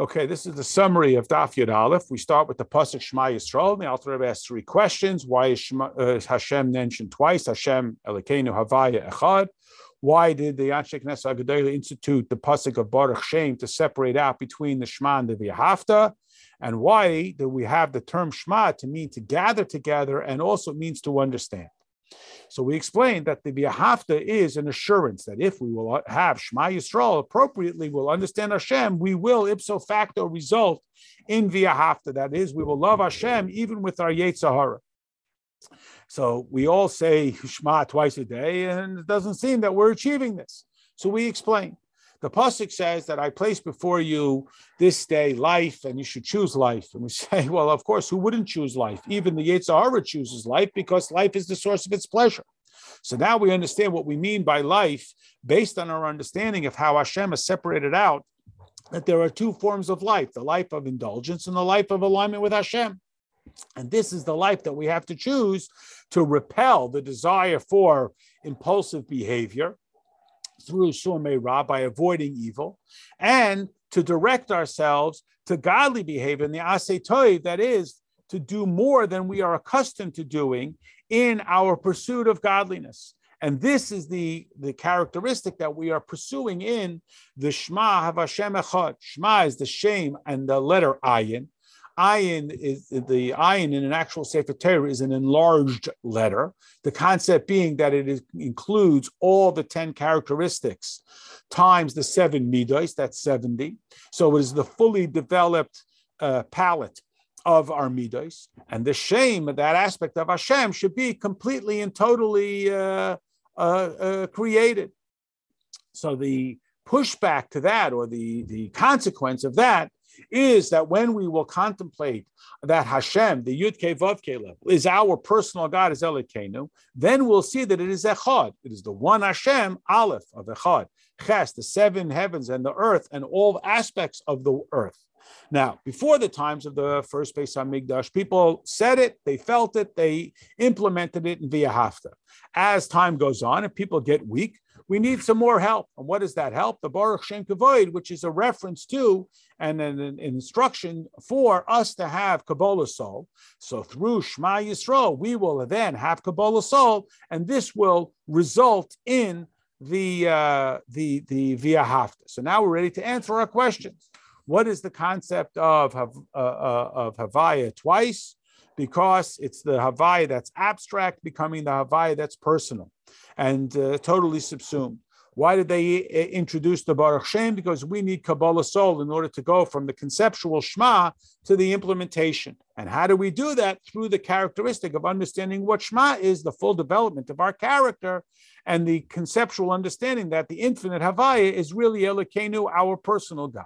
Okay, this is the summary of Daf Yud Aleph. We start with the pasuk Shema Yisrael. The Alter Rebbe asks three questions: Why is, Shema, uh, Hashem mentioned twice? Hashem Elokeinu Havaya Echad. Why did the Anshe Knesset Agadol institute the pasuk of Baruch Shem to separate out between the Shema and the V'Hafta? And why do we have the term Shema to mean to gather together and also means to understand? So we explained that the V'Hafta is an assurance that if we will have Shema Yisrael appropriately, we'll understand Hashem, we will ipso facto result in V'Hafta. That is, we will love Hashem even with our Yetzirah. So we all say Shema twice a day, and it doesn't seem that we're achieving this. So we explain. The pasuk says that I place before you this day life, and you should choose life. And we say, well, of course, who wouldn't choose life? Even the Yetzirah chooses life because life is the source of its pleasure. So now we understand what we mean by life based on our understanding of how Hashem has separated out that there are two forms of life the life of indulgence and the life of alignment with Hashem. And this is the life that we have to choose to repel the desire for impulsive behavior through Sur Meira by avoiding evil, and to direct ourselves to godly behavior in the Asay Toiv, that is, to do more than we are accustomed to doing in our pursuit of godliness. And this is the, the characteristic that we are pursuing in the Shema Havashem Echad. Shema is the shame and the letter Ayin. Ayin is the ayin in an actual Sefer Torah is an enlarged letter. The concept being that it is, includes all the 10 characteristics times the seven midos, that's 70. So it is the fully developed uh, palette of our midos. And the shame, of that aspect of Hashem, should be completely and totally uh, uh, uh created. So the pushback to that, or the, the consequence of that, is that when we will contemplate that Hashem, the Yud Ke Vav level, is our personal God, is Elokeinu, then we'll see that it is Echad. It is the one Hashem, Aleph of Echad, Ches, the seven heavens and the earth and all aspects of the earth. Now, before the times of the first Beis Hamikdash, people said it, they felt it, they implemented it in V'Hafta. As time goes on and people get weak, we need some more help. And what is that help? The Baruch Shem Kavoid, which is a reference to and an, an, instruction for us to have Kabbalas ol. So through Shema Yisrael, we will then have Kabbalas ol, and this will result in the uh, the the Hafta. So now we're ready to answer our questions. What is the concept of uh, uh, of Havaya twice? Because it's the Havaya that's abstract becoming the Havaya that's personal and uh, totally subsumed. Why did they uh, introduce the Baruch Shem? Because we need Kabbalas ol in order to go from the conceptual Shema to the implementation. And how do we do that? Through the characteristic of understanding what Shema is, the full development of our character, and the conceptual understanding that the infinite Havaya is really Elokeinu, our personal God.